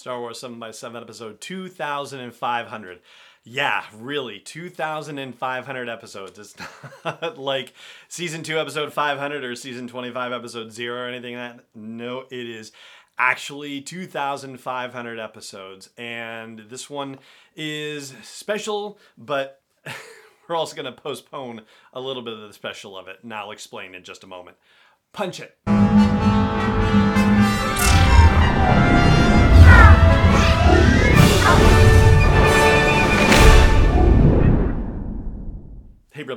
Star Wars 7 by 7 episode 2500. Yeah, really, 2,500 episodes. It's not like season 2, episode 500 or season 25, episode 0 or anything like that. No, it is actually 2,500 episodes. And this one is special, but we're also going to postpone a little bit of the special of it. And I'll explain in just a moment. Punch it.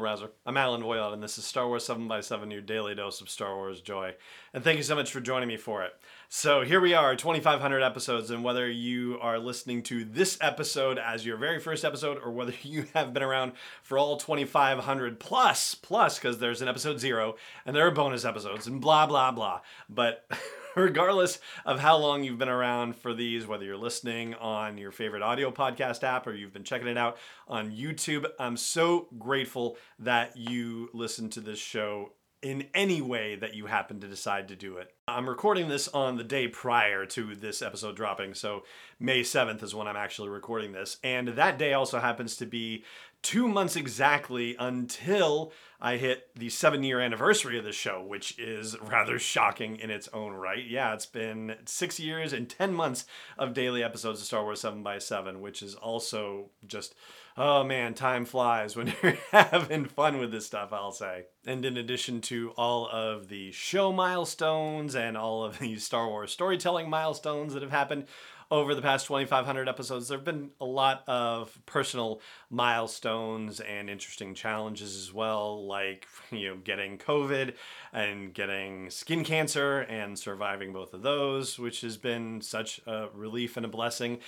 Rouser. I'm Allen Voivod, and this is Star Wars 7 by 7 your daily dose of Star Wars joy. And thank you so much for joining me for it. So, here we are, 2,500 episodes, and whether you are listening to this episode as your very first episode, or whether you have been around for all 2,500 plus, plus, because there's an episode zero, and there are bonus episodes, and blah, blah, blah. But. regardless of how long you've been around for these, whether you're listening on your favorite audio podcast app or you've been checking it out on YouTube, I'm so grateful that you listen to this show in any way that you happen to decide to do it. I'm recording this on the day prior to this episode dropping, so May 7th is when I'm actually recording this. And that day also happens to be two months exactly until I hit the seven year anniversary of the show, which is rather shocking in its own right. Yeah, it's been six years and 10 months of daily episodes of Star Wars 7 by 7 which is also just, oh man, time flies when you're having fun with this stuff, I'll say. And in addition to all of the show milestones and all of the Star Wars storytelling milestones that have happened, over the past 2,500 episodes, there have been a lot of personal milestones and interesting challenges as well, like you know getting COVID and getting skin cancer and surviving both of those, which has been such a relief and a blessing,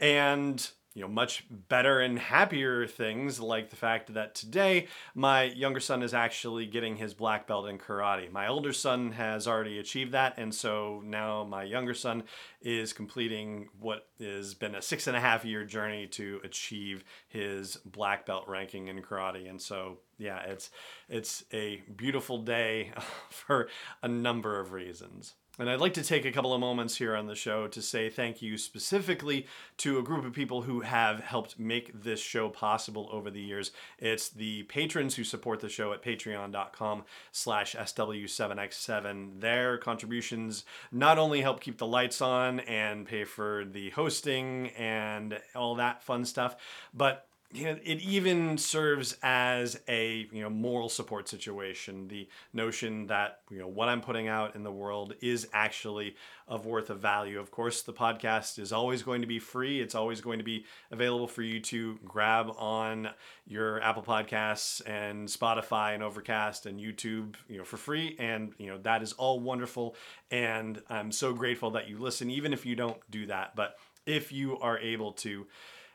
and you know much better and happier things like the fact that today my younger son is actually getting his black belt in karate. My older son has already achieved that and so now my younger son is completing what has been a six and a half year journey to achieve his black belt ranking in karate. And so yeah it's it's a beautiful day for a number of reasons and I'd like to take a couple of moments here on the show to say thank you specifically to a group of people who have helped make this show possible over the years. It's the patrons who support the show at patreon.com slash SW7X7. Their contributions not only help keep the lights on and pay for the hosting and all that fun stuff, but you know, it even serves as a you know moral support situation. The notion that you know what I'm putting out in the world is actually of worth of value. Of course, the podcast is always going to be free. It's always going to be available for you to grab on your Apple Podcasts and Spotify and Overcast and YouTube, you know, for free. And you know that is all wonderful. And I'm so grateful that you listen, even if you don't do that. But if you are able to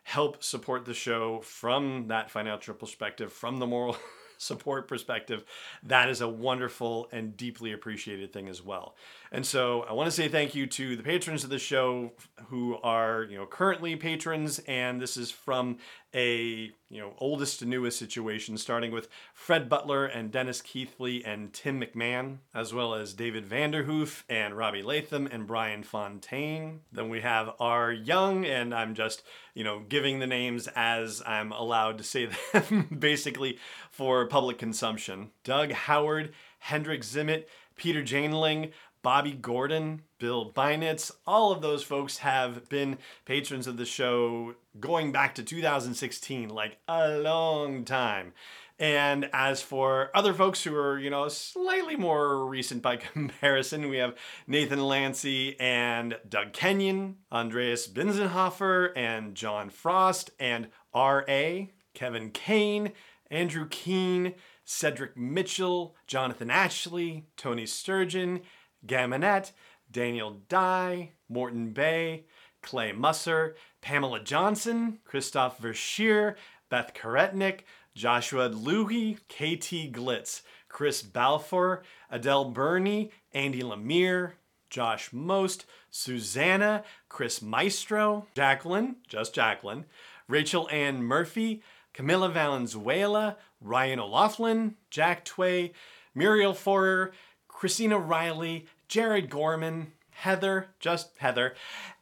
help support the show from that financial perspective, from the moral support perspective, that is a wonderful and deeply appreciated thing as well. And so I want to say thank you to the patrons of the show who are, you know, currently patrons and this is from a, you know, oldest to newest situation starting with Fred Butler and Dennis Keithley and Tim McMahon, as well as David Vanderhoof and Robbie Latham and Brian Fontaine. Then we have our young and I'm just, you know, giving the names as I'm allowed to say them basically for public consumption. Doug Howard, Hendrik Zimmett, Peter Janling, Bobby Gordon, Bill Beinitz, all of those folks have been patrons of the show going back to 2016, like a long time. And as for other folks who are, you know, slightly more recent by comparison, we have Nathan Lancy and Doug Kenyon, Andreas Binzenhofer and John Frost and R.A., Kevin Kane, Andrew Keene, Cedric Mitchell, Jonathan Ashley, Tony Sturgeon, Gamonette, Daniel Dye, Morton Bay, Clay Musser, Pamela Johnson, Christoph Verschier, Beth Karetnik, Joshua Luhi, KT Glitz, Chris Balfour, Adele Burney, Andy Lemire, Josh Most, Susanna, Chris Maestro, Jacqueline, just Jacqueline, Rachel Ann Murphy, Camilla Valenzuela, Ryan O'Laughlin, Jack Tway, Muriel Forer, Christina Riley, Jared Gorman, Heather, just Heather,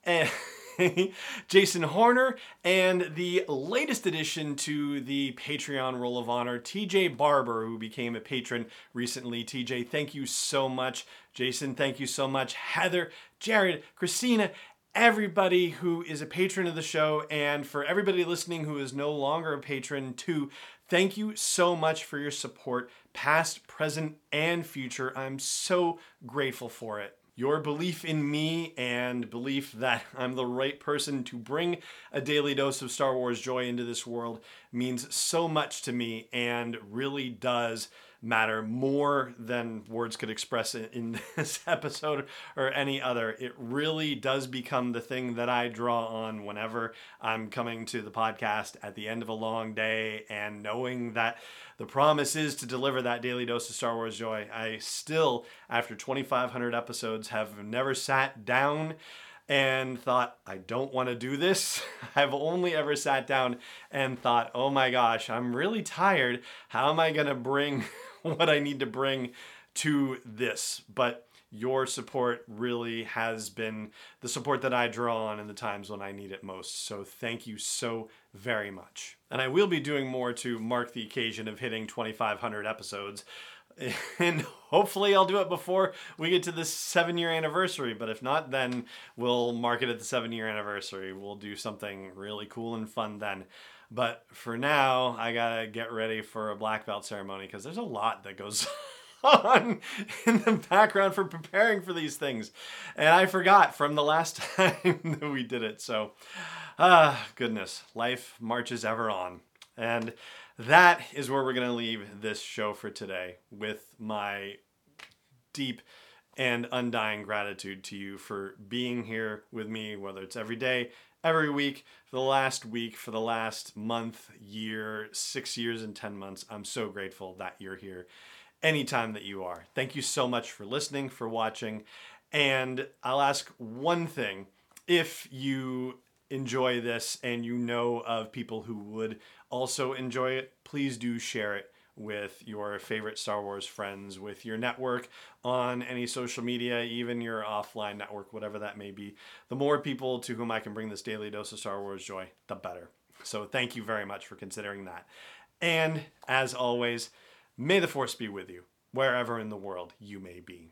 and, Jason Horner, and the latest addition to the Patreon Roll of Honor, TJ Barber, who became a patron recently. TJ, thank you so much. Jason, thank you so much. Heather, Jared, Christina, everybody who is a patron of the show, and for everybody listening who is no longer a patron, too, thank you so much for your support, past, present, and future. I'm so grateful for it. Your belief in me and belief that I'm the right person to bring a daily dose of Star Wars joy into this world means so much to me and really does matter more than words could express in this episode or any other. It really does become the thing that I draw on whenever I'm coming to the podcast at the end of a long day and knowing that the promise is to deliver that daily dose of Star Wars joy. I still, after 2,500 episodes, have never sat down and thought, I don't want to do this. I've only ever sat down and thought, oh my gosh, I'm really tired. How am I going to bring what I need to bring to this. But your support really has been the support that I draw on in the times when I need it most. So thank you so very much. And I will be doing more to mark the occasion of hitting 2,500 episodes. And hopefully, I'll do it before we get to the seven year anniversary. But if not, then we'll mark it at the seven year anniversary. We'll do something really cool and fun then. But for now, I gotta get ready for a black belt ceremony because there's a lot that goes on in the background for preparing for these things. And I forgot from the last time that we did it. So, ah, goodness, life marches ever on. And that is where we're going to leave this show for today with my deep and undying gratitude to you for being here with me, whether it's every day, every week for the last week, for the last month, year, six years, and 10 months. I'm so grateful that you're here anytime that you are. Thank you so much for listening, for watching. And I'll ask one thing if you enjoy this and you know of people who would also enjoy it, please do share it with your favorite Star Wars friends, with your network on any social media, even your offline network, whatever that may be. The more people to whom I can bring this daily dose of Star Wars joy, the better. So thank you very much for considering that. And as always, may the Force be with you, wherever in the world you may be.